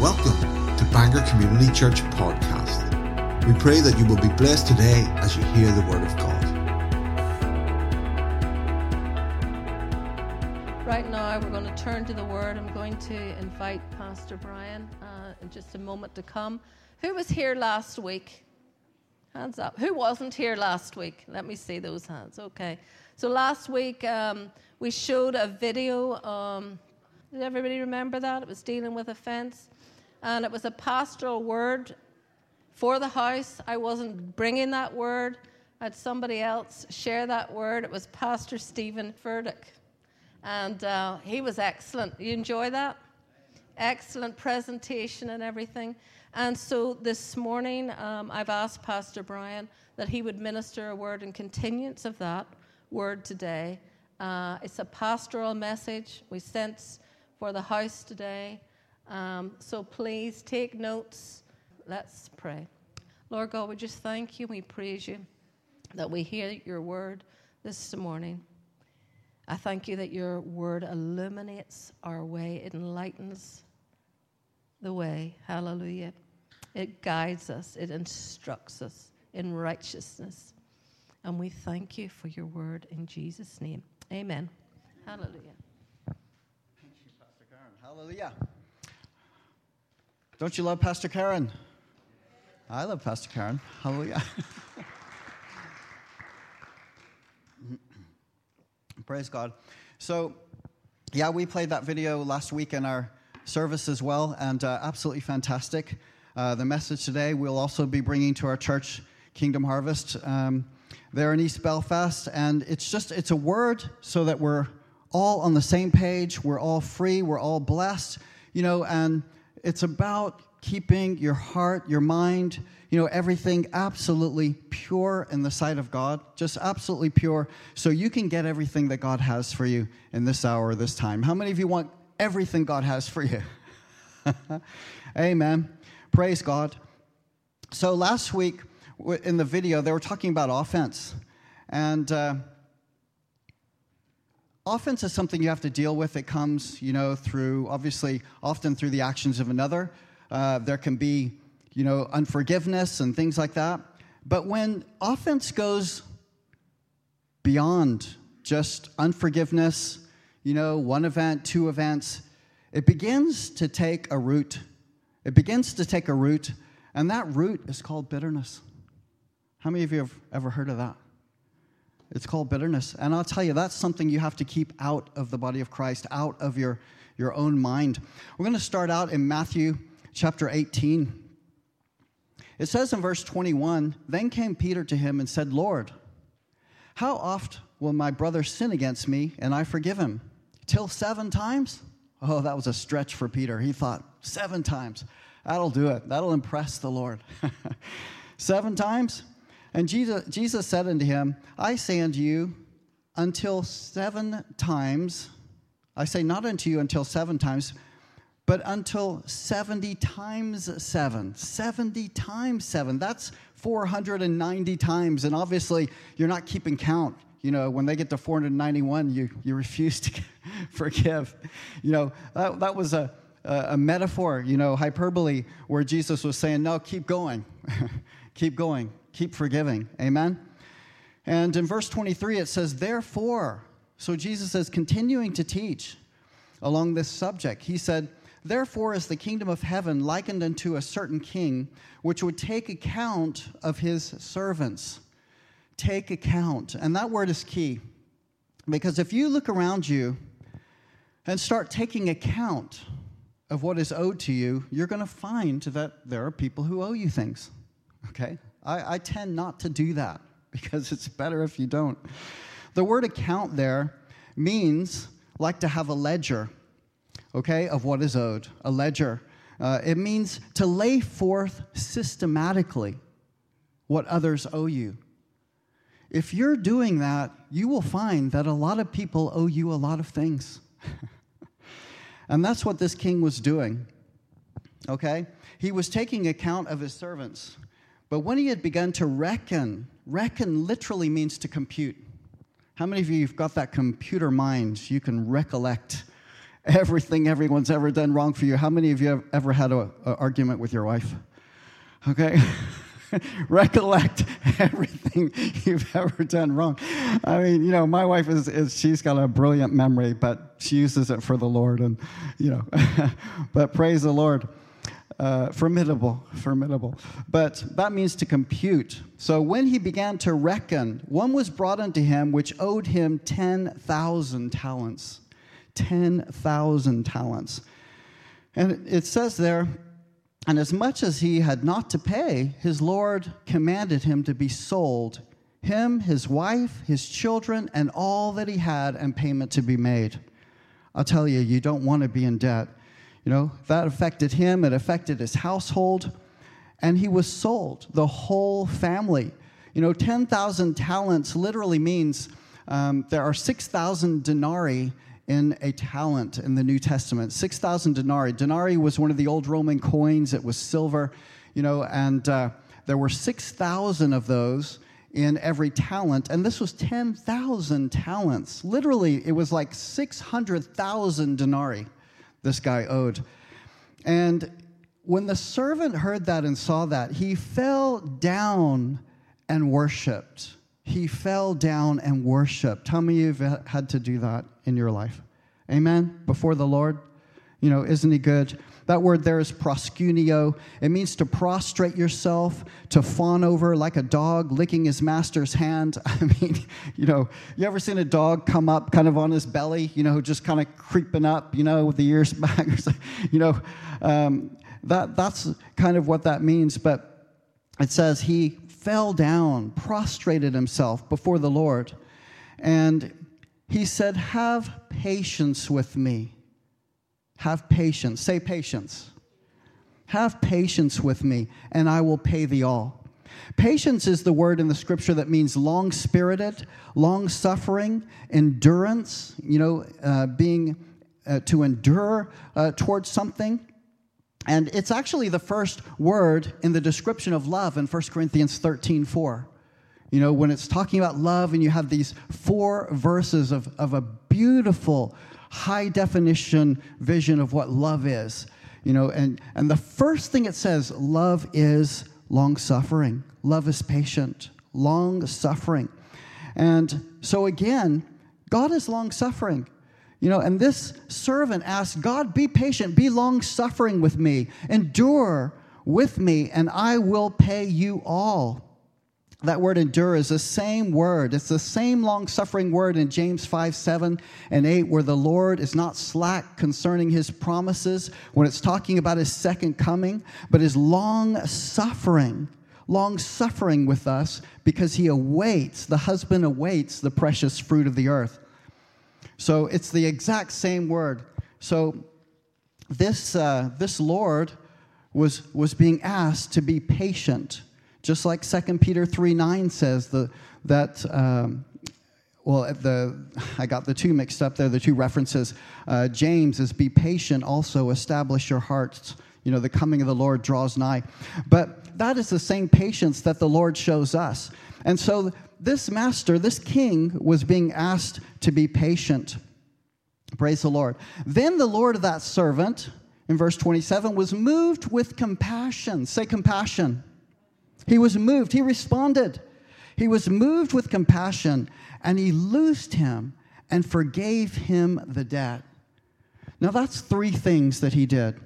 Welcome to Bangor Community Church Podcast. We pray that you will be blessed today as you hear the Word of God. Right now, we're going to turn to the Word. I'm going to invite Pastor Brian uh, in just a moment to come. Who was here last week? Hands up. Who wasn't here last week? Let me see those hands. Okay. So last week um, we showed a video. Um, did everybody remember that? It was dealing with offense. And it was a pastoral word for the house. I wasn't bringing that word. I had somebody else share that word. It was Pastor Steven Furtick. And uh, he was excellent. You enjoy that? Excellent presentation and everything. And so this morning, um, I've asked Pastor Brian that he would minister a word in continuance of that word today. Uh, it's a pastoral message we sent for the house today. Um, so please take notes. Let's pray. Lord God, we just thank you. We praise you that we hear your word this morning. I thank you that your word illuminates our way, it enlightens the way. Hallelujah. It guides us, it instructs us in righteousness. And we thank you for your word in Jesus' name. Amen. Hallelujah. Thank you, Pastor Karen. Hallelujah. Don't you love Pastor Karen? I love Pastor Karen. Hallelujah. Praise God. So, yeah, we played that video last week in our service as well, and uh, absolutely fantastic. Uh, the message today we'll also be bringing to our church, Kingdom Harvest, um, there in East Belfast, and it's just it's a word so that we're all on the same page, we're all free, we're all blessed, you know, and it's about keeping your heart, your mind, you know, everything absolutely pure in the sight of God, just absolutely pure, so you can get everything that God has for you in this hour, this time. How many of you want everything God has for you? Amen. Praise God. So last week in the video, they were talking about offense. And uh, offense is something you have to deal with. It comes, you know, through, obviously, often through the actions of another. Uh, there can be, you know, unforgiveness and things like that. But when offense goes beyond just unforgiveness, you know, one event, two events, it begins to take a root it begins to take a root, and that root is called bitterness. How many of you have ever heard of that? It's called bitterness. And I'll tell you, that's something you have to keep out of the body of Christ, out of your, your own mind. We're going to start out in Matthew chapter 18. It says in verse 21 Then came Peter to him and said, Lord, how oft will my brother sin against me and I forgive him? Till seven times? Oh, that was a stretch for Peter. He thought, seven times. That'll do it. That'll impress the Lord. seven times? And Jesus, Jesus said unto him, I say unto you, until seven times, I say not unto you until seven times, but until 70 times seven. 70 times seven. That's 490 times. And obviously, you're not keeping count you know, when they get to 491, you, you refuse to forgive. You know, that, that was a, a, metaphor, you know, hyperbole, where Jesus was saying, no, keep going, keep going, keep forgiving. Amen? And in verse 23, it says, therefore, so Jesus is continuing to teach along this subject. He said, Therefore is the kingdom of heaven likened unto a certain king, which would take account of his servants take account. And that word is key because if you look around you and start taking account of what is owed to you, you're going to find that there are people who owe you things. Okay? I, I tend not to do that because it's better if you don't. The word account there means like to have a ledger, okay, of what is owed, a ledger. Uh, it means to lay forth systematically what others owe you. If you're doing that, you will find that a lot of people owe you a lot of things. and that's what this king was doing. Okay? He was taking account of his servants. But when he had begun to reckon, reckon literally means to compute. How many of you have got that computer mind? You can recollect everything everyone's ever done wrong for you. How many of you have ever had an argument with your wife? Okay? recollect everything you've ever done wrong. I mean, you know, my wife is, is she's got a brilliant memory, but she uses it for the Lord, and you know, but praise the Lord. Uh, formidable, formidable. But that means to compute. So when he began to reckon, one was brought unto him which owed him 10,000 talents. 10,000 talents. And it says there, and as much as he had not to pay, his Lord commanded him to be sold, him, his wife, his children, and all that he had, and payment to be made. I'll tell you, you don't want to be in debt. You know, that affected him, it affected his household, and he was sold, the whole family. You know, 10,000 talents literally means um, there are 6,000 denarii in a talent in the New Testament. 6,000 denarii. Denarii was one of the old Roman coins, it was silver, you know, and uh, there were 6,000 of those in every talent, and this was 10,000 talents. Literally, it was like 600,000 denarii this guy owed. And when the servant heard that and saw that, he fell down and worshiped he fell down and worshiped. How many of you have had to do that in your life? Amen? Before the Lord? You know, isn't he good? That word there is proskuneo. It means to prostrate yourself, to fawn over like a dog licking his master's hand. I mean, you know, you ever seen a dog come up kind of on his belly, you know, just kind of creeping up, you know, with the ears back or something, you know, um, that, that's kind of what that means. But it says he fell down, prostrated himself before the Lord, and he said, Have patience with me. Have patience. Say patience. Have patience with me, and I will pay thee all. Patience is the word in the scripture that means long spirited, long suffering, endurance, you know, uh, being uh, to endure uh, towards something. And it's actually the first word in the description of love in 1 Corinthians 13 4. You know, when it's talking about love, and you have these four verses of, of a beautiful, high definition vision of what love is. You know, and, and the first thing it says, love is long suffering, love is patient, long suffering. And so again, God is long suffering. You know, and this servant asked, God, be patient, be long suffering with me, endure with me, and I will pay you all. That word endure is the same word. It's the same long suffering word in James 5 7 and 8, where the Lord is not slack concerning his promises when it's talking about his second coming, but is long suffering, long suffering with us because he awaits, the husband awaits the precious fruit of the earth. So it's the exact same word. So this, uh, this Lord was, was being asked to be patient, just like 2 Peter 3 9 says the, that. Um, well, the I got the two mixed up there. The two references. Uh, James is be patient. Also, establish your hearts. You know, the coming of the Lord draws nigh. But that is the same patience that the Lord shows us. And so this master, this king, was being asked to be patient. Praise the Lord. Then the Lord of that servant, in verse 27, was moved with compassion. Say compassion. He was moved. He responded. He was moved with compassion, and he loosed him and forgave him the debt. Now, that's three things that he did.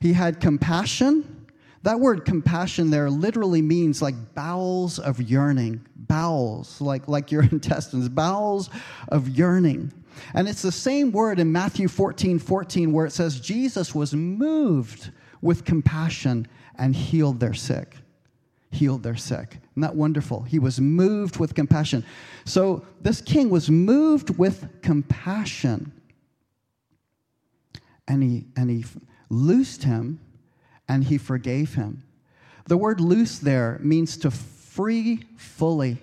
He had compassion, that word compassion there literally means like bowels of yearning, bowels, like, like your intestines, bowels of yearning. And it's the same word in Matthew 14 14, where it says, Jesus was moved with compassion and healed their sick. Healed their sick. Isn't that wonderful? He was moved with compassion. So this king was moved with compassion. And he, and he loosed him and he forgave him. The word loose there means to free fully.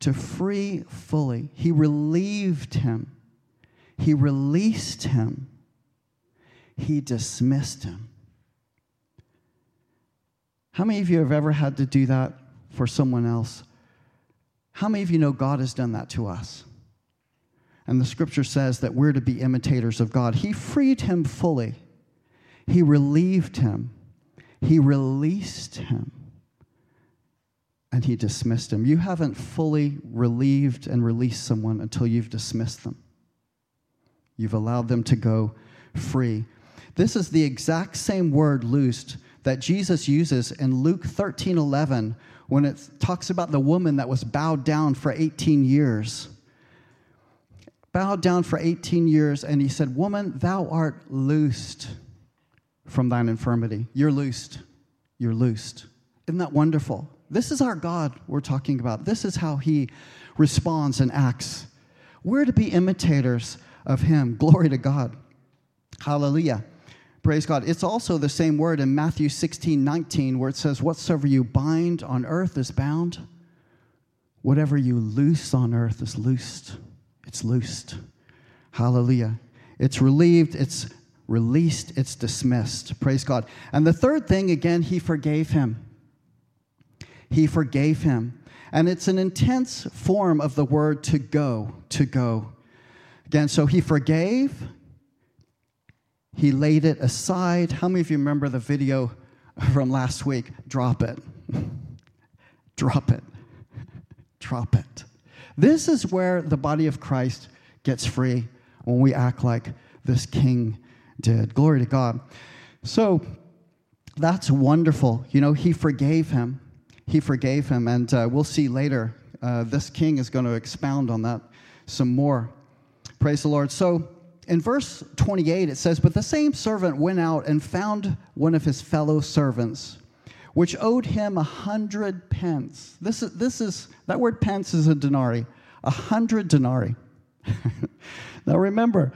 To free fully. He relieved him. He released him. He dismissed him. How many of you have ever had to do that for someone else? How many of you know God has done that to us? And the scripture says that we're to be imitators of God. He freed him fully, he relieved him, he released him, and he dismissed him. You haven't fully relieved and released someone until you've dismissed them. You've allowed them to go free. This is the exact same word loosed that Jesus uses in Luke 13 11 when it talks about the woman that was bowed down for 18 years. Bowed down for 18 years, and he said, Woman, thou art loosed from thine infirmity. You're loosed. You're loosed. Isn't that wonderful? This is our God we're talking about. This is how he responds and acts. We're to be imitators of him. Glory to God. Hallelujah. Praise God. It's also the same word in Matthew 16, 19, where it says, Whatsoever you bind on earth is bound, whatever you loose on earth is loosed. It's loosed. Hallelujah. It's relieved, it's released, it's dismissed. Praise God. And the third thing, again, he forgave him. He forgave him. And it's an intense form of the word to go, to go. Again, so he forgave, he laid it aside. How many of you remember the video from last week? Drop it. Drop it. Drop it. This is where the body of Christ gets free when we act like this king did. Glory to God. So that's wonderful. You know, he forgave him. He forgave him. And uh, we'll see later, uh, this king is going to expound on that some more. Praise the Lord. So in verse 28, it says, But the same servant went out and found one of his fellow servants, which owed him a hundred pence. This is, this is that word pence is a denarii, a hundred denarii. now remember,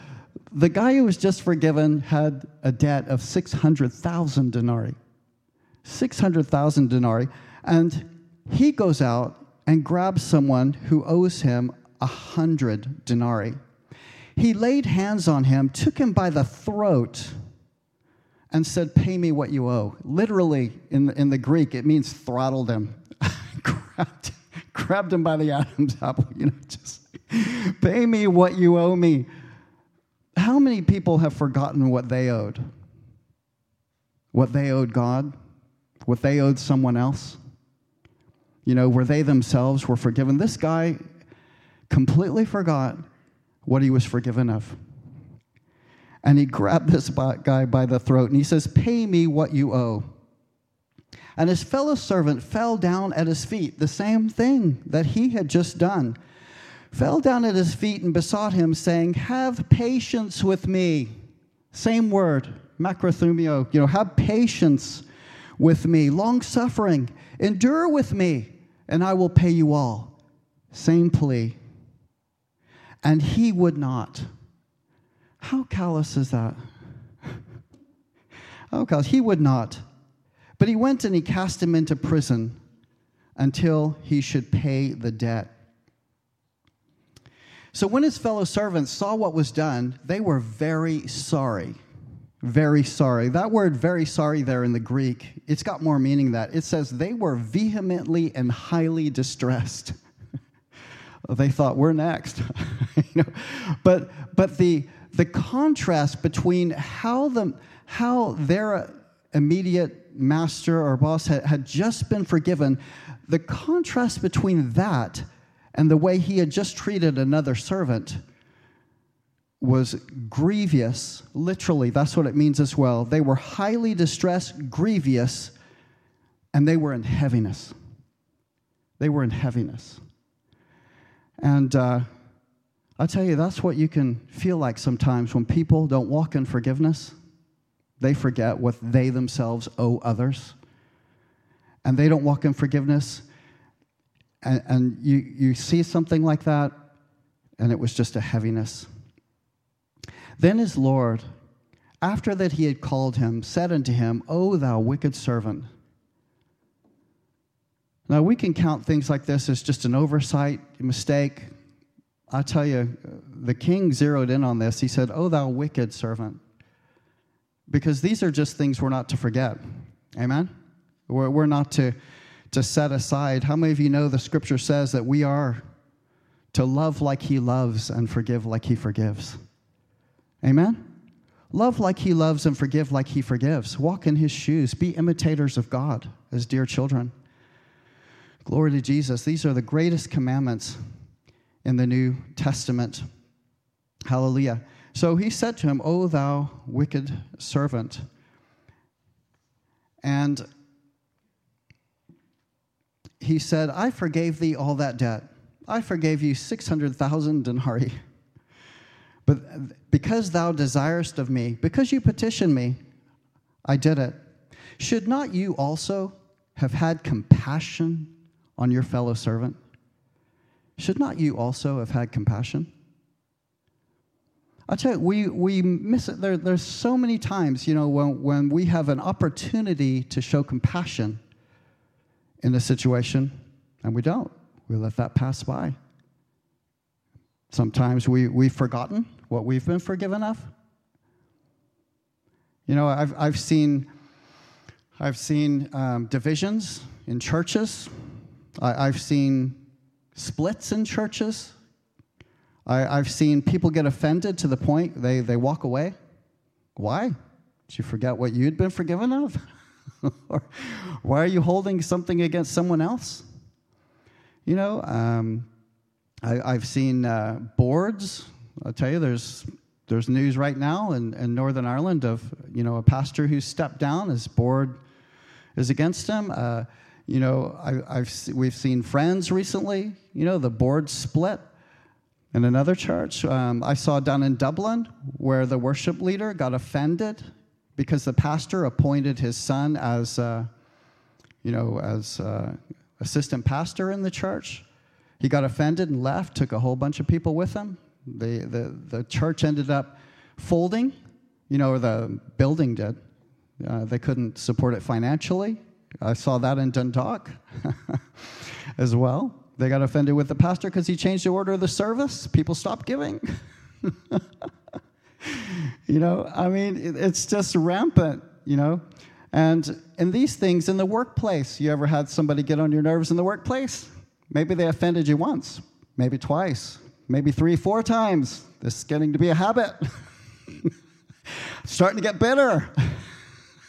the guy who was just forgiven had a debt of 600,000 denarii. 600,000 denarii. And he goes out and grabs someone who owes him a hundred denarii he laid hands on him, took him by the throat, and said, Pay me what you owe. Literally, in the, in the Greek, it means throttled him, grabbed, grabbed him by the Adam's apple, you know, just pay me what you owe me. How many people have forgotten what they owed? What they owed God? What they owed someone else? You know, where they themselves were forgiven. This guy completely forgot what he was forgiven of. And he grabbed this guy by the throat and he says, Pay me what you owe. And his fellow servant fell down at his feet, the same thing that he had just done. Fell down at his feet and besought him, saying, Have patience with me. Same word, macrothumio, you know, have patience with me, long suffering, endure with me, and I will pay you all. Same plea and he would not. How callous is that? How callous. He would not. But he went and he cast him into prison until he should pay the debt. So when his fellow servants saw what was done, they were very sorry. Very sorry. That word very sorry there in the Greek, it's got more meaning that. It says they were vehemently and highly distressed. they thought we're next. you know? But but the the contrast between how the how their immediate master or boss had, had just been forgiven, the contrast between that and the way he had just treated another servant was grievous. Literally, that's what it means as well. They were highly distressed, grievous, and they were in heaviness. They were in heaviness. And uh, I'll tell you, that's what you can feel like sometimes when people don't walk in forgiveness. They forget what they themselves owe others. And they don't walk in forgiveness. And, and you, you see something like that, and it was just a heaviness. Then his Lord, after that he had called him, said unto him, O thou wicked servant. Now, we can count things like this as just an oversight, a mistake. I tell you, the king zeroed in on this. He said, Oh, thou wicked servant. Because these are just things we're not to forget. Amen? We're, we're not to, to set aside. How many of you know the scripture says that we are to to love like he loves and forgive like he forgives. Amen? Love like he loves and forgive like he forgives. Walk in his shoes. Be imitators of God as dear children. Glory to Jesus. These are the greatest commandments in the New Testament. Hallelujah. So he said to him, O thou wicked servant. And he said, I forgave thee all that debt. I forgave you 600,000 denarii. But because thou desirest of me, because you petitioned me, I did it. Should not you also have had compassion on your fellow servant? Should not you also have had compassion? I tell you, we, we miss it. There, there's so many times, you know, when, when we have an opportunity to show compassion in a situation, and we don't. We let that pass by. Sometimes we, we've forgotten what we've been forgiven of. You know, I've, I've seen, I've seen um, divisions in churches, I, have seen splits in churches. I, have seen people get offended to the point they, they walk away. Why? Did you forget what you'd been forgiven of? or why are you holding something against someone else? You know, um, I, have seen uh, boards. I'll tell you, there's there's news right now in, in Northern Ireland of you know a pastor who stepped down. His board is against him. Uh, you know, I, have we've seen friends recently. You know, the board split. In another church, um, I saw down in Dublin where the worship leader got offended because the pastor appointed his son as, uh, you know, as uh, assistant pastor in the church. He got offended and left, took a whole bunch of people with him. The, the, the church ended up folding, you know, or the building did. Uh, they couldn't support it financially. I saw that in Dundalk as well. They got offended with the pastor because he changed the order of the service. People stopped giving. you know, I mean, it's just rampant, you know. And in these things in the workplace, you ever had somebody get on your nerves in the workplace? Maybe they offended you once, maybe twice, maybe three, four times. This is getting to be a habit. Starting to get bitter.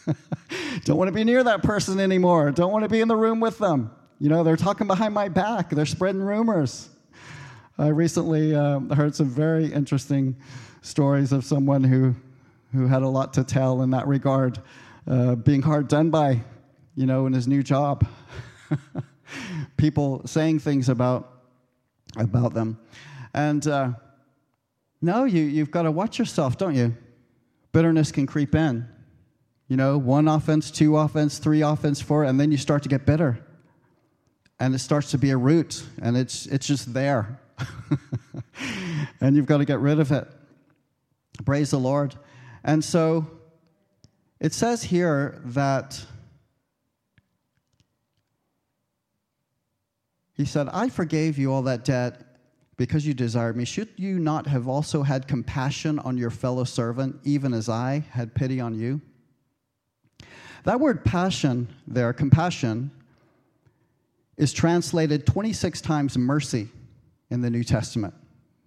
Don't want to be near that person anymore. Don't want to be in the room with them. You know, they're talking behind my back, they're spreading rumors. I recently uh, heard some very interesting stories of someone who, who had a lot to tell in that regard, uh, being hard done by, you know, in his new job. people saying things about, about them. And uh, no, you, you've got to watch yourself, don't you? Bitterness can creep in. You know, one offense, two offense, three offense, four, and then you start to get bitter. And it starts to be a root, and it's, it's just there. and you've got to get rid of it. Praise the Lord. And so it says here that He said, I forgave you all that debt because you desired me. Should you not have also had compassion on your fellow servant, even as I had pity on you? That word passion there, compassion, is translated 26 times mercy in the New Testament,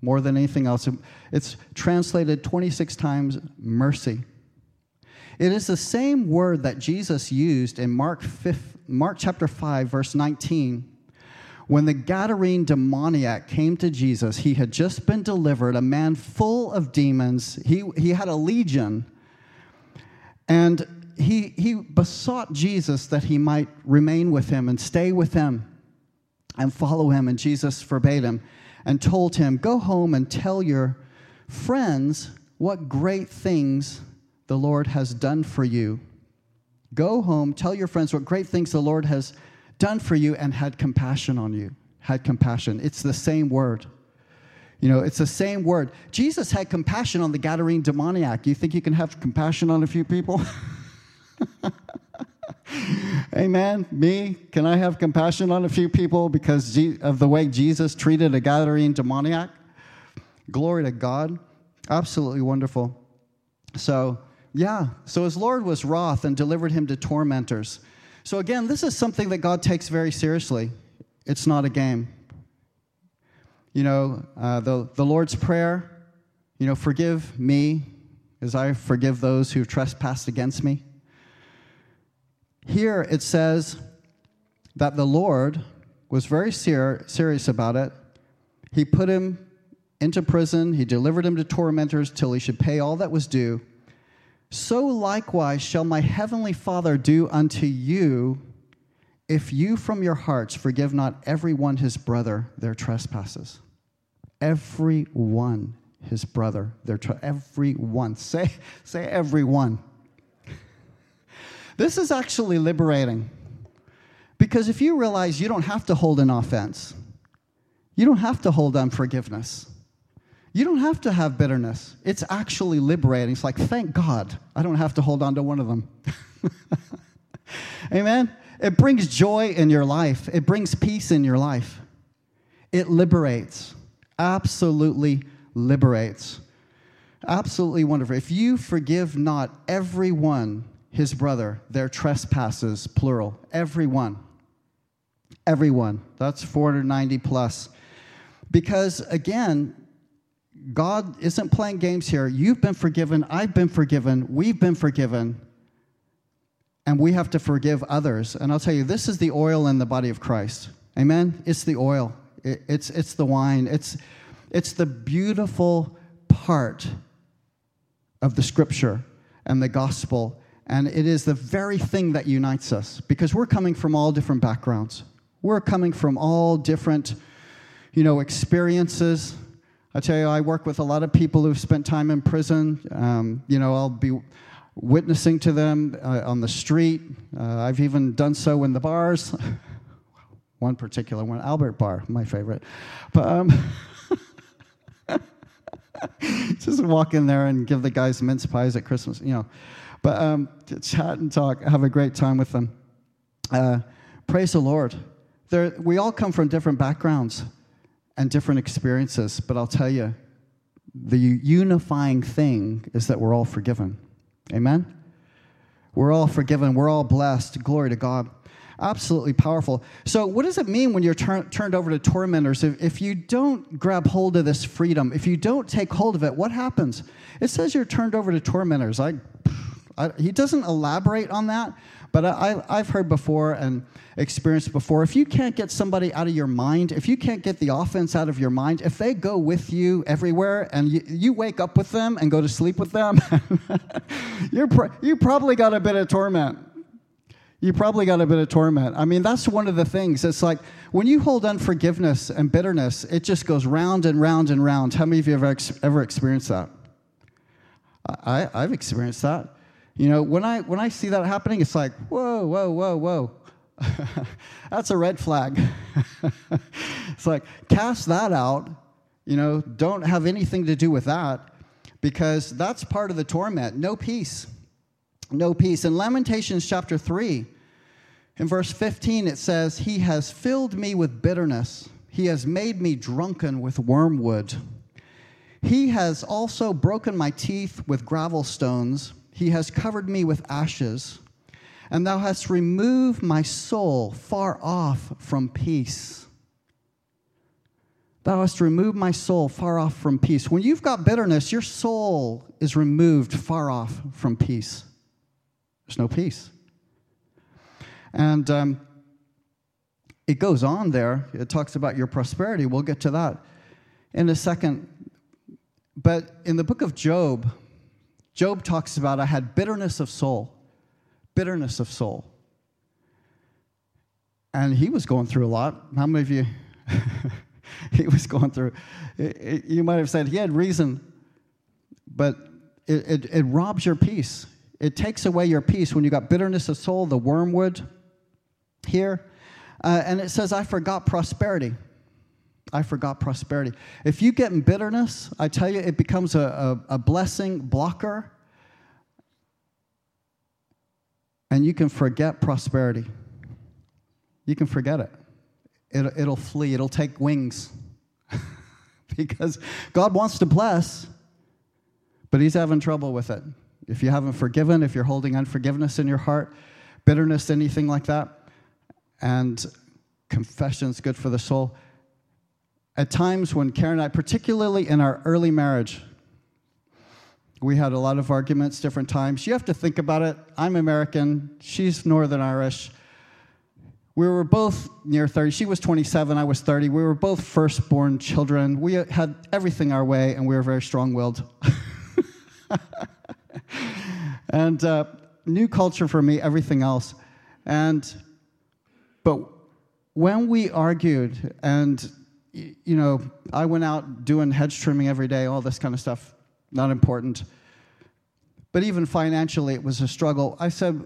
more than anything else. It's translated 26 times mercy. It is the same word that Jesus used in Mark, 5, Mark chapter 5, verse 19 when the Gadarene demoniac came to Jesus, he had just been delivered, a man full of demons. He, he had a legion. And he, he besought Jesus that he might remain with him and stay with him and follow him. And Jesus forbade him and told him, Go home and tell your friends what great things the Lord has done for you. Go home, tell your friends what great things the Lord has done for you and had compassion on you. Had compassion. It's the same word. You know, it's the same word. Jesus had compassion on the Gadarene demoniac. You think you can have compassion on a few people? Amen. Me, can I have compassion on a few people because of the way Jesus treated a Gadarene demoniac? Glory to God. Absolutely wonderful. So, yeah, so his Lord was wroth and delivered him to tormentors. So, again, this is something that God takes very seriously. It's not a game. you know, uh, the, the Lord's Prayer, you know, forgive me as I forgive those who have trespassed against me. Here it says that the Lord was very ser- serious about it. He put him into prison, he delivered him to tormentors till he should pay all that was due. So likewise shall my heavenly Father do unto you if you from your hearts forgive not every one his brother their trespasses. Every one his brother their tre- every one. Say say every one. This is actually liberating. Because if you realize you don't have to hold an offense, you don't have to hold unforgiveness, you don't have to have bitterness. It's actually liberating. It's like, thank God I don't have to hold on to one of them. Amen? It brings joy in your life, it brings peace in your life. It liberates, absolutely liberates. Absolutely wonderful. If you forgive not everyone his brother their trespasses, plural. Everyone. Everyone. That's 490 plus. Because again, God isn't playing games here. You've been forgiven. I've been forgiven. We've been forgiven. And we have to forgive others. And I'll tell you, this is the oil in the body of Christ. Amen? It's the oil, it, it's, it's the wine, it's, it's the beautiful part of the scripture and the gospel and it is the very thing that unites us because we're coming from all different backgrounds. We're coming from all different, you know, experiences. I tell you, I work with a lot of people who've spent time in prison. Um, you know, I'll be witnessing to them uh, on the street. Uh, I've even done so in the bars. one particular one, Albert Bar, my favorite. But um, just walk in there and give the guys mince pies at Christmas, you know. But um, chat and talk, have a great time with them. Uh, praise the Lord. There, we all come from different backgrounds and different experiences, but I'll tell you, the unifying thing is that we're all forgiven. Amen? We're all forgiven. We're all blessed. Glory to God. Absolutely powerful. So, what does it mean when you're tur- turned over to tormentors? If, if you don't grab hold of this freedom, if you don't take hold of it, what happens? It says you're turned over to tormentors. I I, he doesn't elaborate on that, but I, have heard before and experienced before. If you can't get somebody out of your mind, if you can't get the offense out of your mind, if they go with you everywhere and you, you wake up with them and go to sleep with them, you're pro- you probably got a bit of torment. You probably got a bit of torment. I mean, that's one of the things. It's like when you hold unforgiveness and bitterness, it just goes round and round and round. How many of you have ever, ever experienced that? I, I've experienced that. You know, when I when I see that happening, it's like, whoa, whoa, whoa, whoa. That's a red flag. it's like, cast that out. You know, don't have anything to do with that because that's part of the torment. No peace. No peace. In Lamentations chapter 3, in verse 15, it says, He has filled me with bitterness, He has made me drunken with wormwood. He has also broken my teeth with gravel stones. He has covered me with ashes, and thou hast removed my soul far off from peace. Thou hast removed my soul far off from peace. When you've got bitterness, your soul is removed far off from peace. There's no peace. And um, it goes on there. It talks about your prosperity. We'll get to that in a second. But in the book of Job, Job talks about, I had bitterness of soul, bitterness of soul. And he was going through a lot. How many of you? he was going through. You might have said he had reason, but it, it, it robs your peace. It takes away your peace when you got bitterness of soul, the wormwood here. Uh, and it says, I forgot prosperity. I forgot prosperity. If you get in bitterness, I tell you, it becomes a, a, a blessing blocker, and you can forget prosperity. You can forget it. it it'll flee, it'll take wings. because God wants to bless, but He's having trouble with it. If you haven't forgiven, if you're holding unforgiveness in your heart, bitterness, anything like that, and confession's good for the soul at times when Karen and I, particularly in our early marriage, we had a lot of arguments, different times. You have to think about it. I'm American, she's Northern Irish. We were both near 30. She was 27, I was 30. We were both firstborn children. We had everything our way, and we were very strong willed. and uh, new culture for me, everything else. And, but when we argued, and, you know, I went out doing hedge trimming every day, all this kind of stuff, not important. But even financially, it was a struggle. I said,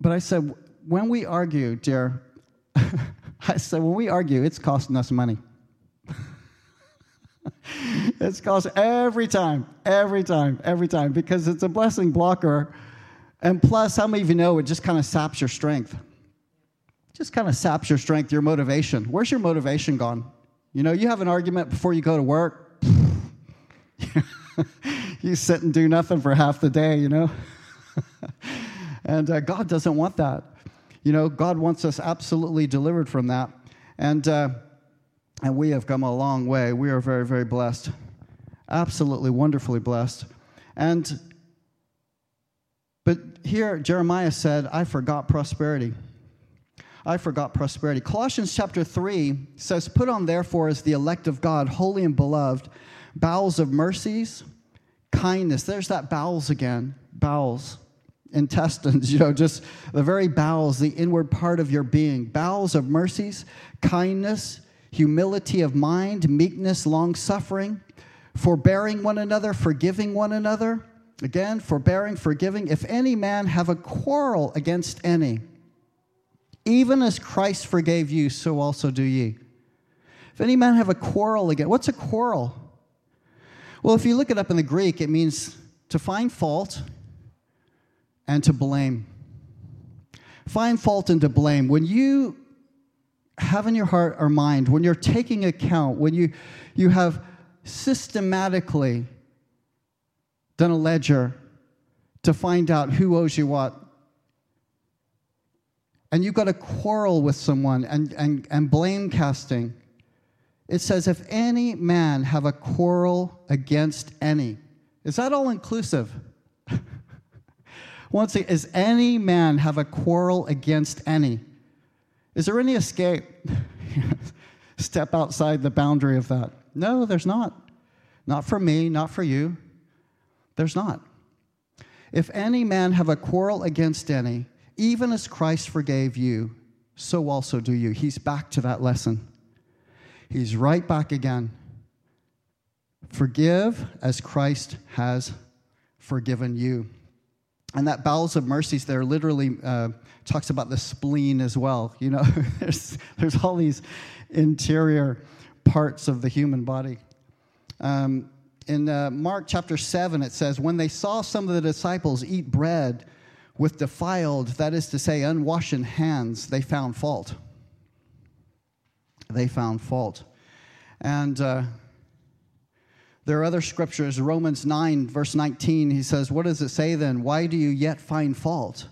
but I said, when we argue, dear, I said, when we argue, it's costing us money. it's cost every time, every time, every time, because it's a blessing blocker. And plus, how many of you know it just kind of saps your strength? Just kind of saps your strength, your motivation. Where's your motivation gone? You know, you have an argument before you go to work. you sit and do nothing for half the day, you know? and uh, God doesn't want that. You know, God wants us absolutely delivered from that. And, uh, and we have come a long way. We are very, very blessed. Absolutely wonderfully blessed. And, but here, Jeremiah said, I forgot prosperity. I forgot prosperity. Colossians chapter 3 says, Put on therefore as the elect of God, holy and beloved, bowels of mercies, kindness. There's that bowels again, bowels intestines, you know, just the very bowels, the inward part of your being. Bowels of mercies, kindness, humility of mind, meekness, long suffering, forbearing one another, forgiving one another. Again, forbearing, forgiving. If any man have a quarrel against any, even as Christ forgave you, so also do ye. If any man have a quarrel again, what's a quarrel? Well, if you look it up in the Greek, it means to find fault, and to blame. Find fault and to blame. When you have in your heart or mind, when you're taking account, when you, you have systematically done a ledger to find out who owes you what, and you've got a quarrel with someone and, and, and blame casting, it says, if any man have a quarrel against any, is that all inclusive? Once again, is any man have a quarrel against any? Is there any escape? Step outside the boundary of that. No, there's not. Not for me, not for you. There's not. If any man have a quarrel against any, even as Christ forgave you, so also do you. He's back to that lesson. He's right back again. Forgive as Christ has forgiven you. And that bowels of mercies there literally uh, talks about the spleen as well. You know, there's, there's all these interior parts of the human body. Um, in uh, Mark chapter 7, it says, When they saw some of the disciples eat bread with defiled, that is to say, unwashed hands, they found fault. They found fault. And uh, there are other scriptures. Romans 9, verse 19, he says, What does it say then? Why do you yet find fault?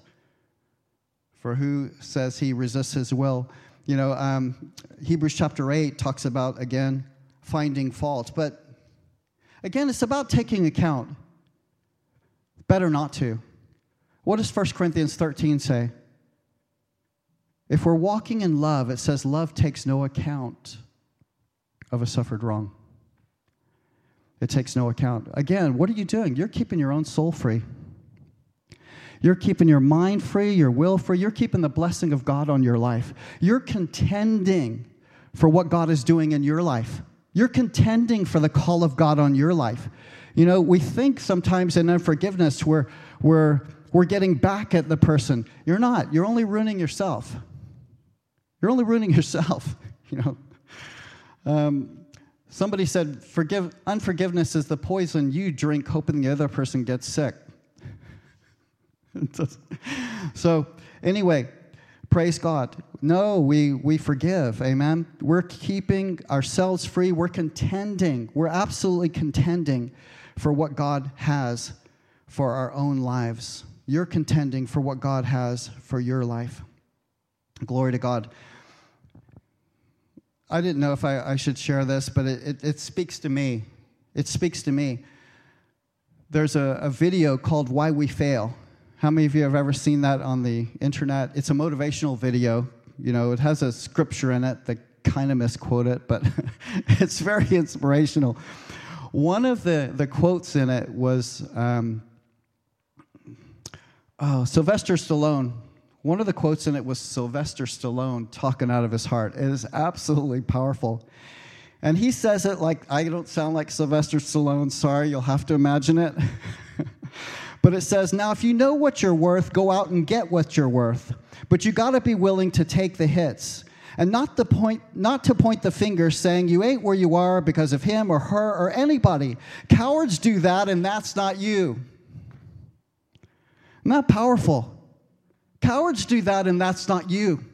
For who says he resists his will? You know, um, Hebrews chapter 8 talks about, again, finding fault. But again, it's about taking account. Better not to. What does 1 Corinthians 13 say? If we're walking in love, it says love takes no account of a suffered wrong. It takes no account. Again, what are you doing? You're keeping your own soul free. You're keeping your mind free, your will free. You're keeping the blessing of God on your life. You're contending for what God is doing in your life. You're contending for the call of God on your life. You know, we think sometimes in unforgiveness we're, we're, we're getting back at the person. You're not. You're only ruining yourself. You're only ruining yourself, you know. Um, Somebody said, Forgive, unforgiveness is the poison you drink hoping the other person gets sick. so, anyway, praise God. No, we, we forgive. Amen. We're keeping ourselves free. We're contending. We're absolutely contending for what God has for our own lives. You're contending for what God has for your life. Glory to God. I didn't know if I, I should share this, but it, it, it, speaks to me. It speaks to me. There's a, a video called Why We Fail. How many of you have ever seen that on the internet? It's a motivational video. You know, it has a scripture in it that kind of misquote it, but it's very inspirational. One of the, the quotes in it was um, oh, Sylvester Stallone. One of the quotes in it was Sylvester Stallone talking out of his heart. It is absolutely powerful. And he says it like, I don't sound like Sylvester Stallone, sorry, you'll have to imagine it. but it says, Now, if you know what you're worth, go out and get what you're worth. But you got to be willing to take the hits and not to point not to point the finger saying you ain't where you are because of him or her or anybody cowards do that and that's not you not powerful. Cowards do that and that's not you.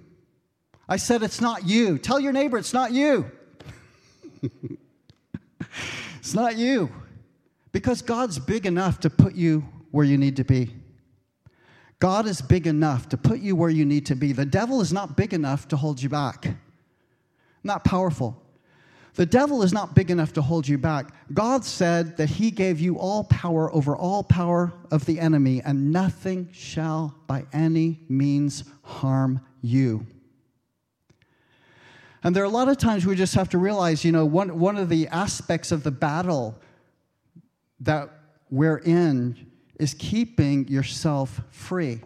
I said it's not you. Tell your neighbor it's not you. It's not you. Because god's big enough to put you where you need to be. God is big enough to put you where you need to be. The devil is not big enough to hold you back, not powerful. The devil is not big enough to hold you back. God said that he gave you all power over all power of the enemy, and nothing shall by any means harm you. And there are a lot of times we just have to realize, you know, one, one of the aspects of the battle that we're in is keeping yourself free.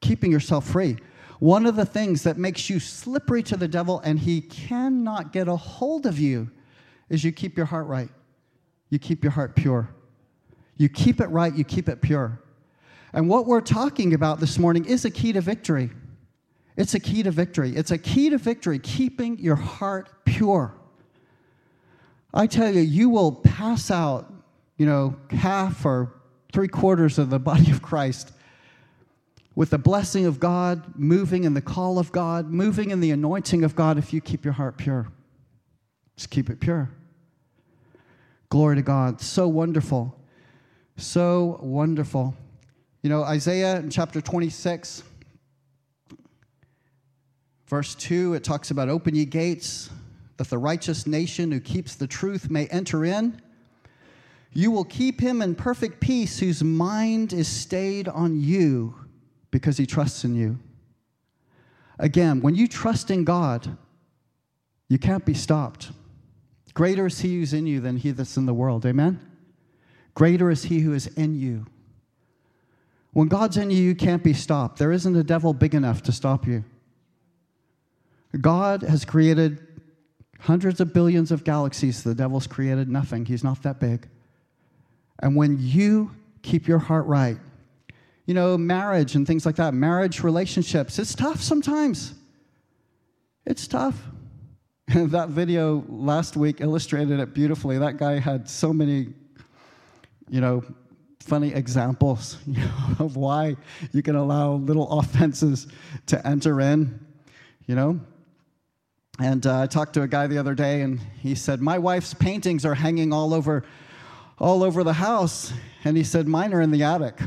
Keeping yourself free. One of the things that makes you slippery to the devil and he cannot get a hold of you is you keep your heart right. You keep your heart pure. You keep it right, you keep it pure. And what we're talking about this morning is a key to victory. It's a key to victory. It's a key to victory, keeping your heart pure. I tell you, you will pass out, you know, half or three quarters of the body of Christ with the blessing of God, moving in the call of God, moving in the anointing of God if you keep your heart pure. Just keep it pure. Glory to God. So wonderful. So wonderful. You know, Isaiah in chapter 26, verse 2, it talks about open ye gates, that the righteous nation who keeps the truth may enter in. You will keep him in perfect peace whose mind is stayed on you because he trusts in you. Again, when you trust in God, you can't be stopped. Greater is he who's in you than he that's in the world. Amen? Greater is he who is in you. When God's in you, you can't be stopped. There isn't a devil big enough to stop you. God has created hundreds of billions of galaxies. The devil's created nothing. He's not that big. And when you keep your heart right, you know, marriage and things like that, marriage relationships, it's tough sometimes. It's tough. that video last week illustrated it beautifully. That guy had so many, you know, funny examples you know, of why you can allow little offenses to enter in, you know. And uh, I talked to a guy the other day, and he said, My wife's paintings are hanging all over all over the house. And he said, Mine are in the attic.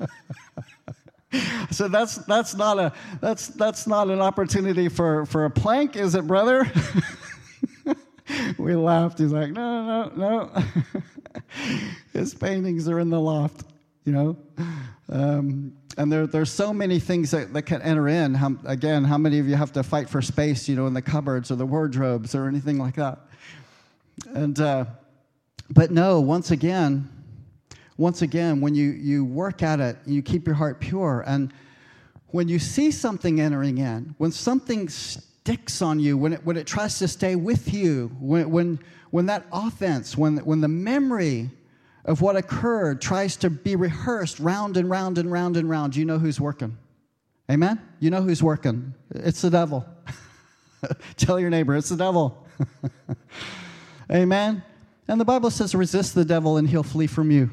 so that's that's not a that's that's not an opportunity for for a plank, is it, brother? we laughed. He's like, no, no, no. His paintings are in the loft, you know. Um, and there, there's so many things that, that can enter in. How, again, how many of you have to fight for space, you know, in the cupboards or the wardrobes or anything like that? And uh, but no, once again, once again, when you, you work at it, you keep your heart pure. And when you see something entering in, when something sticks on you, when it, when it tries to stay with you, when, when, when that offense, when, when the memory of what occurred tries to be rehearsed round and round and round and round, you know who's working. Amen? You know who's working. It's the devil. Tell your neighbor, it's the devil. Amen? And the Bible says, resist the devil and he'll flee from you.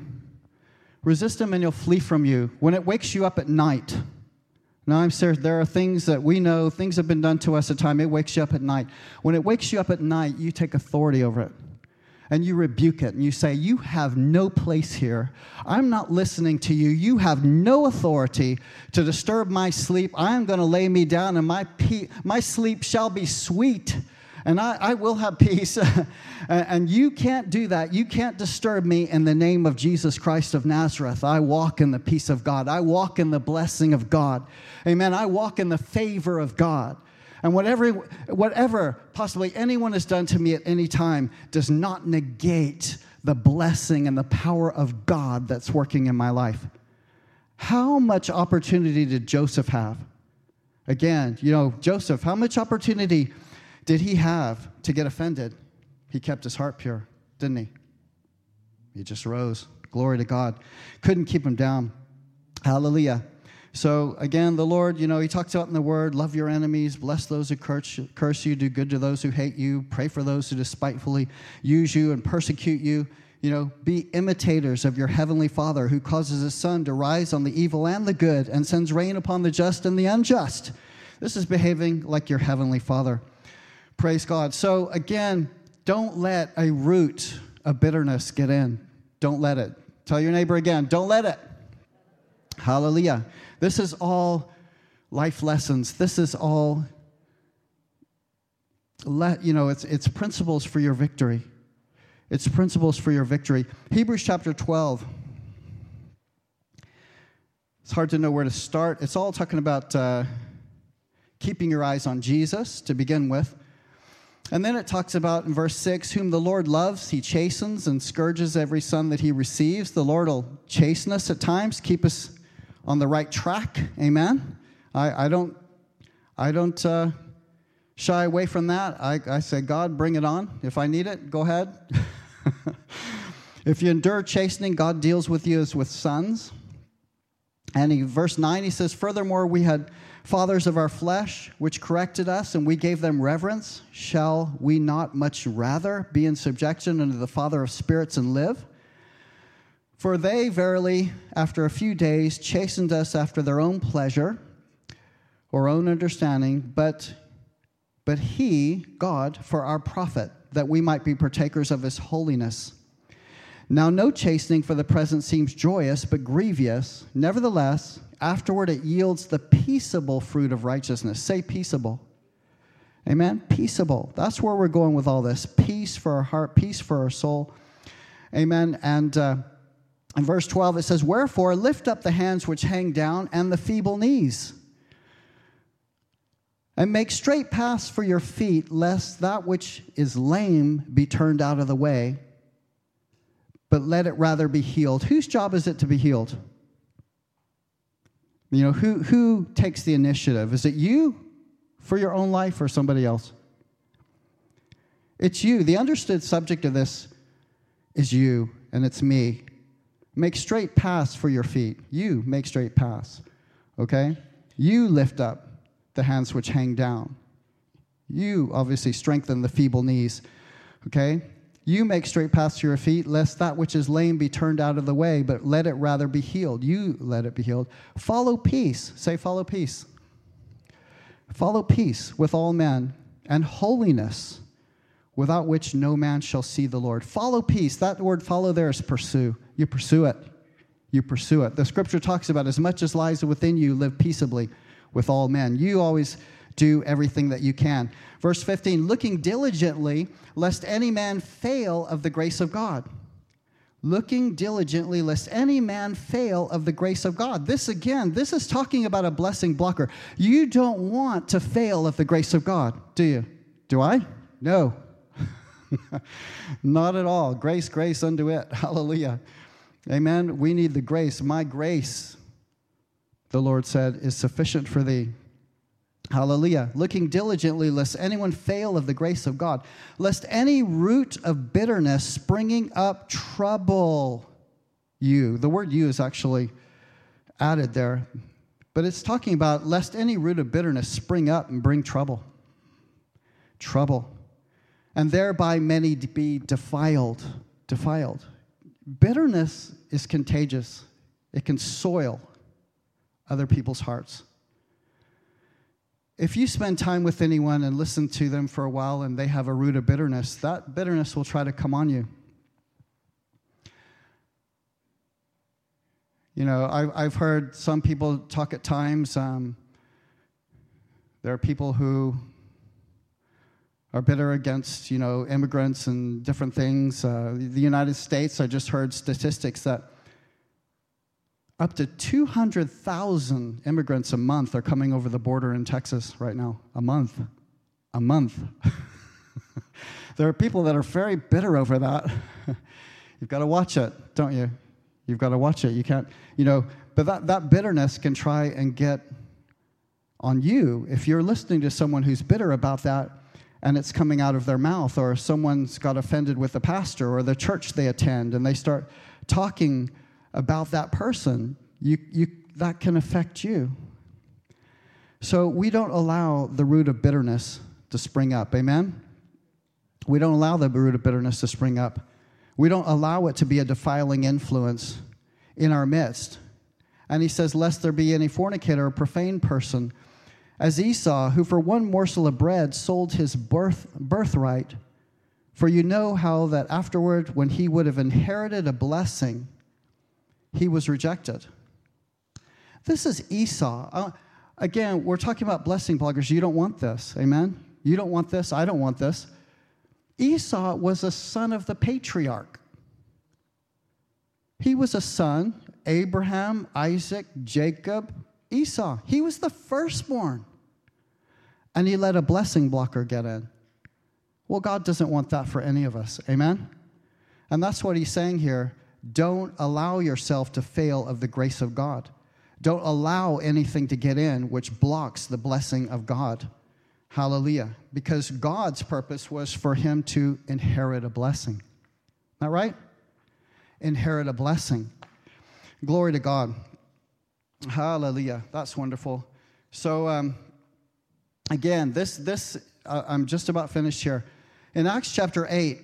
Resist him and he'll flee from you. When it wakes you up at night, now I'm serious, there are things that we know, things have been done to us at time, it wakes you up at night. When it wakes you up at night, you take authority over it. and you rebuke it and you say, You have no place here. I'm not listening to you. You have no authority to disturb my sleep. I am going to lay me down, and my, pe- my sleep shall be sweet, and I, I will have peace. and you can't do that. You can't disturb me in the name of Jesus Christ of Nazareth. I walk in the peace of God, I walk in the blessing of God. Amen. I walk in the favor of God. And whatever, whatever possibly anyone has done to me at any time does not negate the blessing and the power of God that's working in my life. How much opportunity did Joseph have? Again, you know, Joseph, how much opportunity did he have to get offended? He kept his heart pure, didn't he? He just rose. Glory to God. Couldn't keep him down. Hallelujah. So again, the Lord, you know, He talks about in the Word, love your enemies, bless those who curse, you, do good to those who hate you, pray for those who despitefully use you and persecute you. You know, be imitators of your heavenly Father who causes his sun to rise on the evil and the good and sends rain upon the just and the unjust. This is behaving like your heavenly Father. Praise God. So again, don't let a root of bitterness get in. Don't let it. Tell your neighbor again, don't let it. Hallelujah. This is all life lessons. This is all, let you know, it's, it's principles for your victory. It's principles for your victory. Hebrews chapter 12. It's hard to know where to start. It's all talking about uh, keeping your eyes on Jesus to begin with. And then it talks about in verse 6 whom the Lord loves, he chastens and scourges every son that he receives. The Lord will chasten us at times, keep us on the right track. Amen. I, I don't, I don't uh, shy away from that. I, I say, God, bring it on. If I need it, go ahead. if you endure chastening, God deals with you as with sons. And he, verse 9, he says, Furthermore, we had fathers of our flesh, which corrected us, and we gave them reverence. Shall we not much rather be in subjection unto the Father of spirits and live? For they verily, after a few days, chastened us after their own pleasure or own understanding, but, but He, God, for our profit, that we might be partakers of His holiness. Now, no chastening for the present seems joyous, but grievous. Nevertheless, afterward it yields the peaceable fruit of righteousness. Say peaceable. Amen? Peaceable. That's where we're going with all this. Peace for our heart, peace for our soul. Amen. And, uh, in verse 12, it says, Wherefore lift up the hands which hang down and the feeble knees, and make straight paths for your feet, lest that which is lame be turned out of the way, but let it rather be healed. Whose job is it to be healed? You know, who, who takes the initiative? Is it you for your own life or somebody else? It's you. The understood subject of this is you, and it's me. Make straight paths for your feet. You make straight paths. Okay? You lift up the hands which hang down. You obviously strengthen the feeble knees. Okay? You make straight paths to your feet, lest that which is lame be turned out of the way, but let it rather be healed. You let it be healed. Follow peace. Say, follow peace. Follow peace with all men and holiness, without which no man shall see the Lord. Follow peace. That word follow there is pursue. You pursue it. You pursue it. The scripture talks about as much as lies within you, live peaceably with all men. You always do everything that you can. Verse 15, looking diligently, lest any man fail of the grace of God. Looking diligently, lest any man fail of the grace of God. This again, this is talking about a blessing blocker. You don't want to fail of the grace of God, do you? Do I? No. Not at all. Grace, grace unto it. Hallelujah. Amen. We need the grace. My grace, the Lord said, is sufficient for thee. Hallelujah. Looking diligently, lest anyone fail of the grace of God, lest any root of bitterness springing up trouble you. The word you is actually added there, but it's talking about lest any root of bitterness spring up and bring trouble. Trouble. And thereby many be defiled. Defiled. Bitterness is contagious, it can soil other people's hearts. If you spend time with anyone and listen to them for a while and they have a root of bitterness, that bitterness will try to come on you. You know, I, have heard some people talk at times. Um, there are people who are bitter against, you know, immigrants and different things. Uh, the United States, I just heard statistics that up to 200,000 immigrants a month are coming over the border in Texas right now. A month. A month. there are people that are very bitter over that. You've got to watch it, don't you? You've got to watch it. You can't, you know, but that, that bitterness can try and get on you if you're listening to someone who's bitter about that and it's coming out of their mouth, or someone's got offended with the pastor or the church they attend, and they start talking about that person. You, you, that can affect you. So we don't allow the root of bitterness to spring up. Amen? We don't allow the root of bitterness to spring up. We don't allow it to be a defiling influence in our midst. And he says, Lest there be any fornicator or profane person as Esau, who for one morsel of bread sold his birth, birthright. For you know how that afterward, when he would have inherited a blessing, he was rejected. This is Esau. Uh, again, we're talking about blessing blockers. You don't want this. Amen? You don't want this. I don't want this. Esau was a son of the patriarch. He was a son, Abraham, Isaac, Jacob, Esau. He was the firstborn. And he let a blessing blocker get in. Well, God doesn't want that for any of us. Amen? And that's what he's saying here. Don't allow yourself to fail of the grace of God. Don't allow anything to get in which blocks the blessing of God. Hallelujah. Because God's purpose was for him to inherit a blessing. Not right? Inherit a blessing. Glory to God. Hallelujah. That's wonderful. So, um, again, this, this uh, I'm just about finished here. In Acts chapter 8,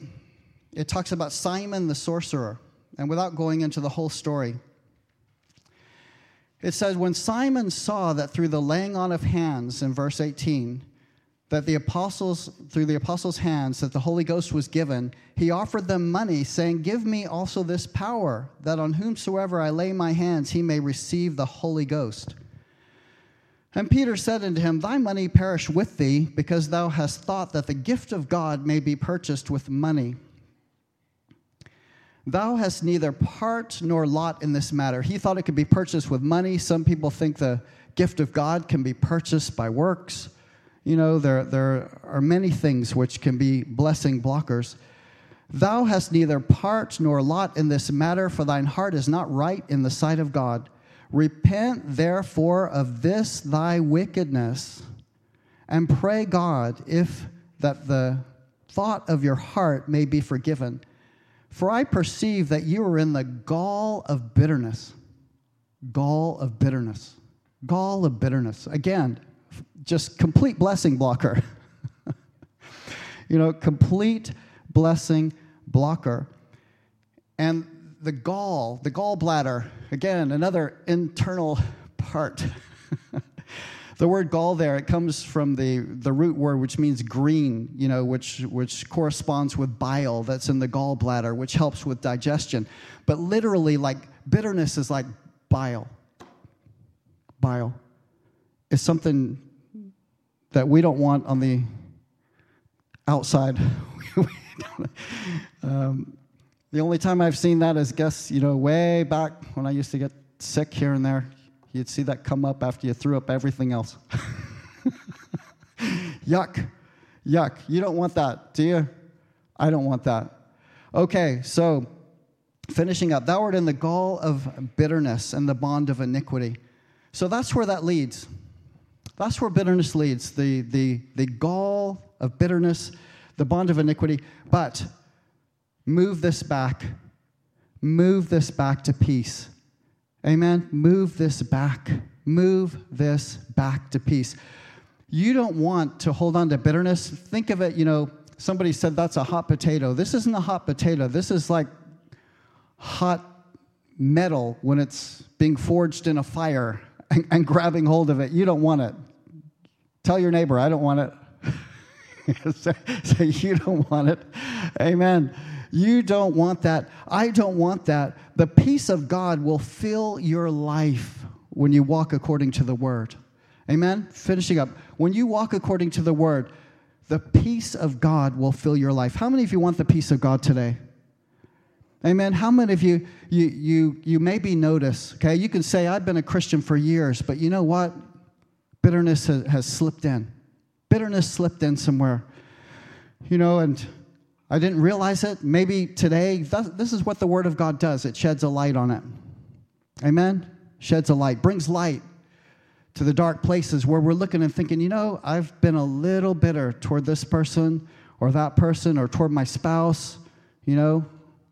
it talks about Simon the sorcerer. And without going into the whole story, it says, When Simon saw that through the laying on of hands, in verse 18, that the apostles, through the apostles' hands, that the Holy Ghost was given, he offered them money, saying, Give me also this power, that on whomsoever I lay my hands, he may receive the Holy Ghost. And Peter said unto him, Thy money perish with thee, because thou hast thought that the gift of God may be purchased with money. Thou hast neither part nor lot in this matter. He thought it could be purchased with money. Some people think the gift of God can be purchased by works. You know, there, there are many things which can be blessing blockers. Thou hast neither part nor lot in this matter, for thine heart is not right in the sight of God. Repent therefore of this thy wickedness, and pray God if that the thought of your heart may be forgiven. For I perceive that you are in the gall of bitterness. Gall of bitterness. Gall of bitterness. Again, just complete blessing blocker. you know, complete blessing blocker. And the gall, the gallbladder, again, another internal part. the word gall there, it comes from the, the root word which means green, you know, which, which corresponds with bile that's in the gallbladder, which helps with digestion. But literally, like bitterness is like bile. Bile. It's something that we don't want on the outside. um, the only time I've seen that is, guess, you know, way back when I used to get sick here and there. You'd see that come up after you threw up everything else. yuck. Yuck. You don't want that, do you? I don't want that. Okay, so finishing up. Thou art in the gall of bitterness and the bond of iniquity. So that's where that leads. That's where bitterness leads the, the, the gall of bitterness, the bond of iniquity. But move this back. Move this back to peace. Amen. Move this back. Move this back to peace. You don't want to hold on to bitterness. Think of it, you know, somebody said that's a hot potato. This isn't a hot potato. This is like hot metal when it's being forged in a fire and, and grabbing hold of it. You don't want it. Tell your neighbor, I don't want it. so, so you don't want it. Amen. You don't want that. I don't want that. The peace of God will fill your life when you walk according to the word. Amen. Finishing up. When you walk according to the word, the peace of God will fill your life. How many of you want the peace of God today? Amen. How many of you you you you maybe notice, okay, you can say I've been a Christian for years, but you know what? Bitterness has, has slipped in. Bitterness slipped in somewhere. You know, and I didn't realize it. Maybe today, this is what the Word of God does it sheds a light on it. Amen? Sheds a light, brings light to the dark places where we're looking and thinking, you know, I've been a little bitter toward this person or that person or toward my spouse. You know,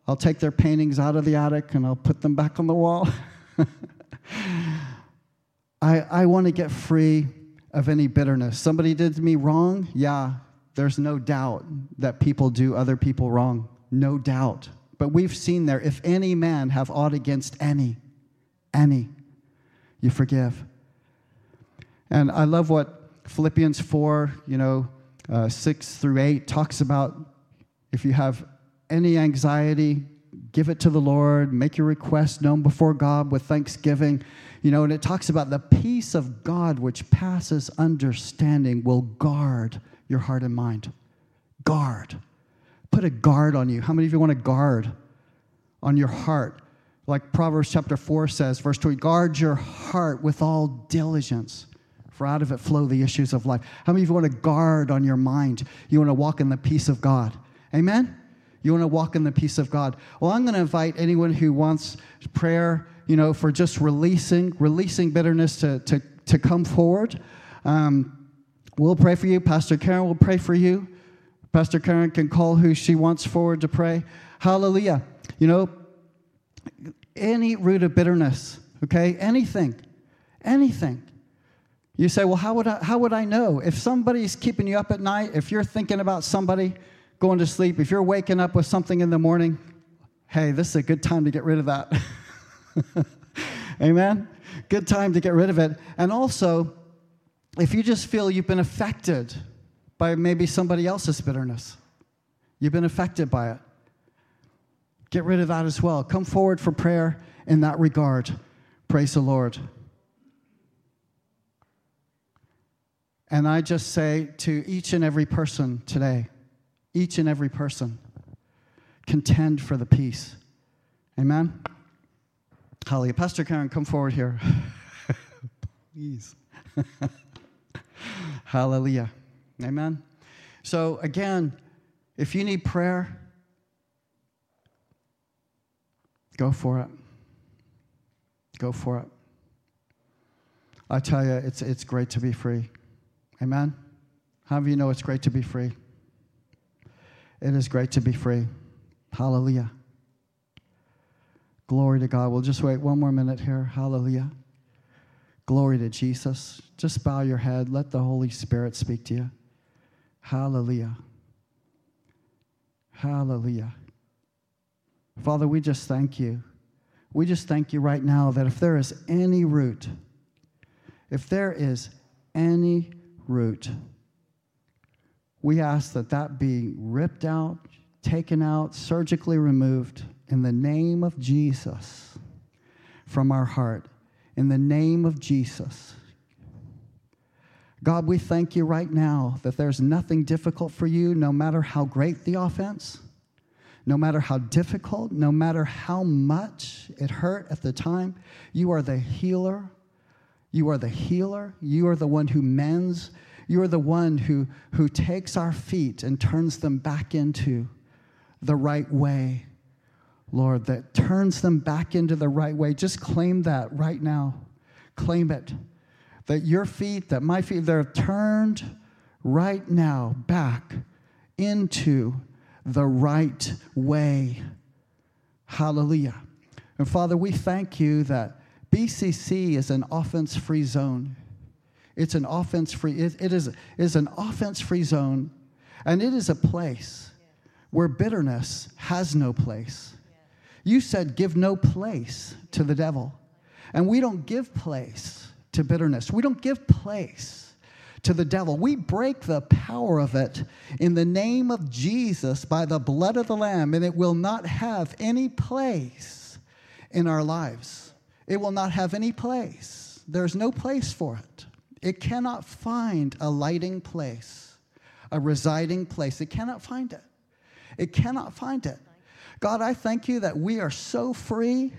I'll take their paintings out of the attic and I'll put them back on the wall. I, I want to get free of any bitterness. Somebody did me wrong? Yeah, there's no doubt that people do other people wrong. No doubt. But we've seen there, if any man have aught against any, any, you forgive. And I love what Philippians 4, you know, uh, 6 through 8 talks about if you have any anxiety, give it to the Lord, make your request known before God with thanksgiving. You know, and it talks about the peace of God which passes understanding will guard your heart and mind. Guard. Put a guard on you. How many of you want a guard on your heart? Like Proverbs chapter 4 says, verse 2 guard your heart with all diligence, for out of it flow the issues of life. How many of you want a guard on your mind? You want to walk in the peace of God? Amen? You want to walk in the peace of God. Well, I'm going to invite anyone who wants prayer, you know, for just releasing, releasing bitterness to, to, to come forward. Um, We'll pray for you. Pastor Karen will pray for you. Pastor Karen can call who she wants forward to pray. Hallelujah. You know, any root of bitterness, okay? Anything, anything. You say, well, how would I, how would I know? If somebody's keeping you up at night, if you're thinking about somebody going to sleep, if you're waking up with something in the morning, hey, this is a good time to get rid of that. Amen? Good time to get rid of it. And also, if you just feel you've been affected by maybe somebody else's bitterness, you've been affected by it, get rid of that as well. Come forward for prayer in that regard. Praise the Lord. And I just say to each and every person today, each and every person, contend for the peace. Amen? Hallelujah. Pastor Karen, come forward here. Please. Hallelujah. Amen. So, again, if you need prayer, go for it. Go for it. I tell you, it's, it's great to be free. Amen. How do you know it's great to be free? It is great to be free. Hallelujah. Glory to God. We'll just wait one more minute here. Hallelujah. Glory to Jesus. Just bow your head. Let the Holy Spirit speak to you. Hallelujah. Hallelujah. Father, we just thank you. We just thank you right now that if there is any root, if there is any root, we ask that that be ripped out, taken out, surgically removed in the name of Jesus from our heart in the name of Jesus. God, we thank you right now that there's nothing difficult for you, no matter how great the offense, no matter how difficult, no matter how much it hurt at the time. You are the healer. You are the healer. You are the one who mends. You are the one who, who takes our feet and turns them back into the right way. Lord, that turns them back into the right way. Just claim that right now. Claim it. That your feet, that my feet, they're turned right now back into the right way. Hallelujah. And Father, we thank you that BCC is an offense free zone. It's an offense free, it, it is, is an offense free zone, and it is a place where bitterness has no place. You said, give no place to the devil. And we don't give place to bitterness. We don't give place to the devil. We break the power of it in the name of Jesus by the blood of the Lamb, and it will not have any place in our lives. It will not have any place. There's no place for it. It cannot find a lighting place, a residing place. It cannot find it. It cannot find it. God, I thank you that we are so free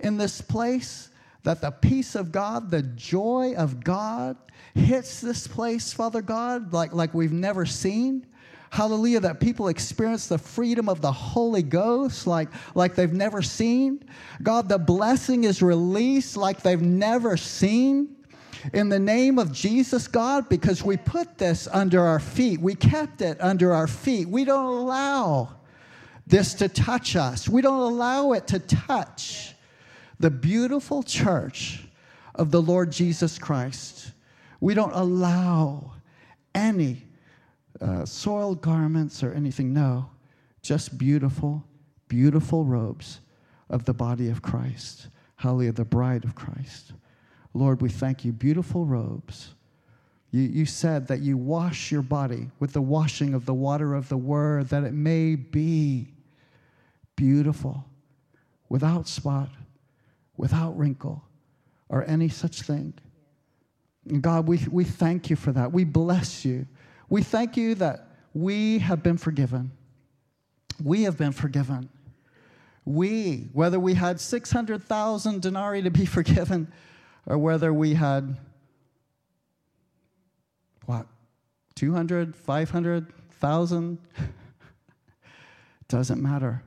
in this place that the peace of God, the joy of God hits this place, Father God, like, like we've never seen. Hallelujah, that people experience the freedom of the Holy Ghost like, like they've never seen. God, the blessing is released like they've never seen. In the name of Jesus, God, because we put this under our feet, we kept it under our feet. We don't allow this to touch us, we don't allow it to touch the beautiful church of the Lord Jesus Christ. We don't allow any uh, soiled garments or anything. No, just beautiful, beautiful robes of the body of Christ. Hallelujah, the bride of Christ. Lord, we thank you. Beautiful robes. You, you said that you wash your body with the washing of the water of the word, that it may be beautiful, without spot, without wrinkle, or any such thing. And God, we, we thank you for that. We bless you. We thank you that we have been forgiven. We have been forgiven. We, whether we had 600,000 denarii to be forgiven, or whether we had, what, 200, 500,000, doesn't matter.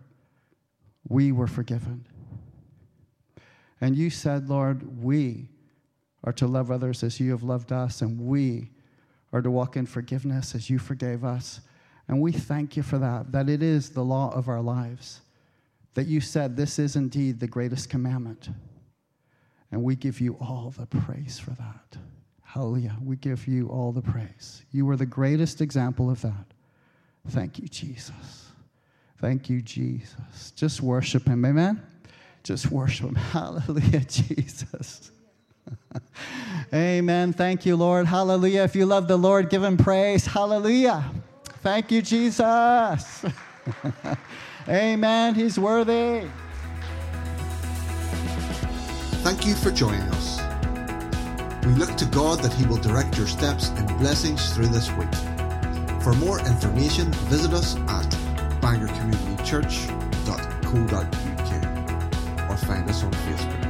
We were forgiven. And you said, Lord, we are to love others as you have loved us, and we are to walk in forgiveness as you forgave us. And we thank you for that, that it is the law of our lives, that you said this is indeed the greatest commandment. And we give you all the praise for that. Hallelujah. We give you all the praise. You were the greatest example of that. Thank you, Jesus. Thank you, Jesus. Just worship him. Amen. Just worship Him. Hallelujah, Jesus. Amen. Thank you, Lord. Hallelujah. If you love the Lord, give Him praise. Hallelujah. Thank you, Jesus. Amen. He's worthy. Thank you for joining us. We look to God that He will direct your steps and blessings through this week. For more information, visit us at bangorcommunitychurch.co.uk or find us on Facebook.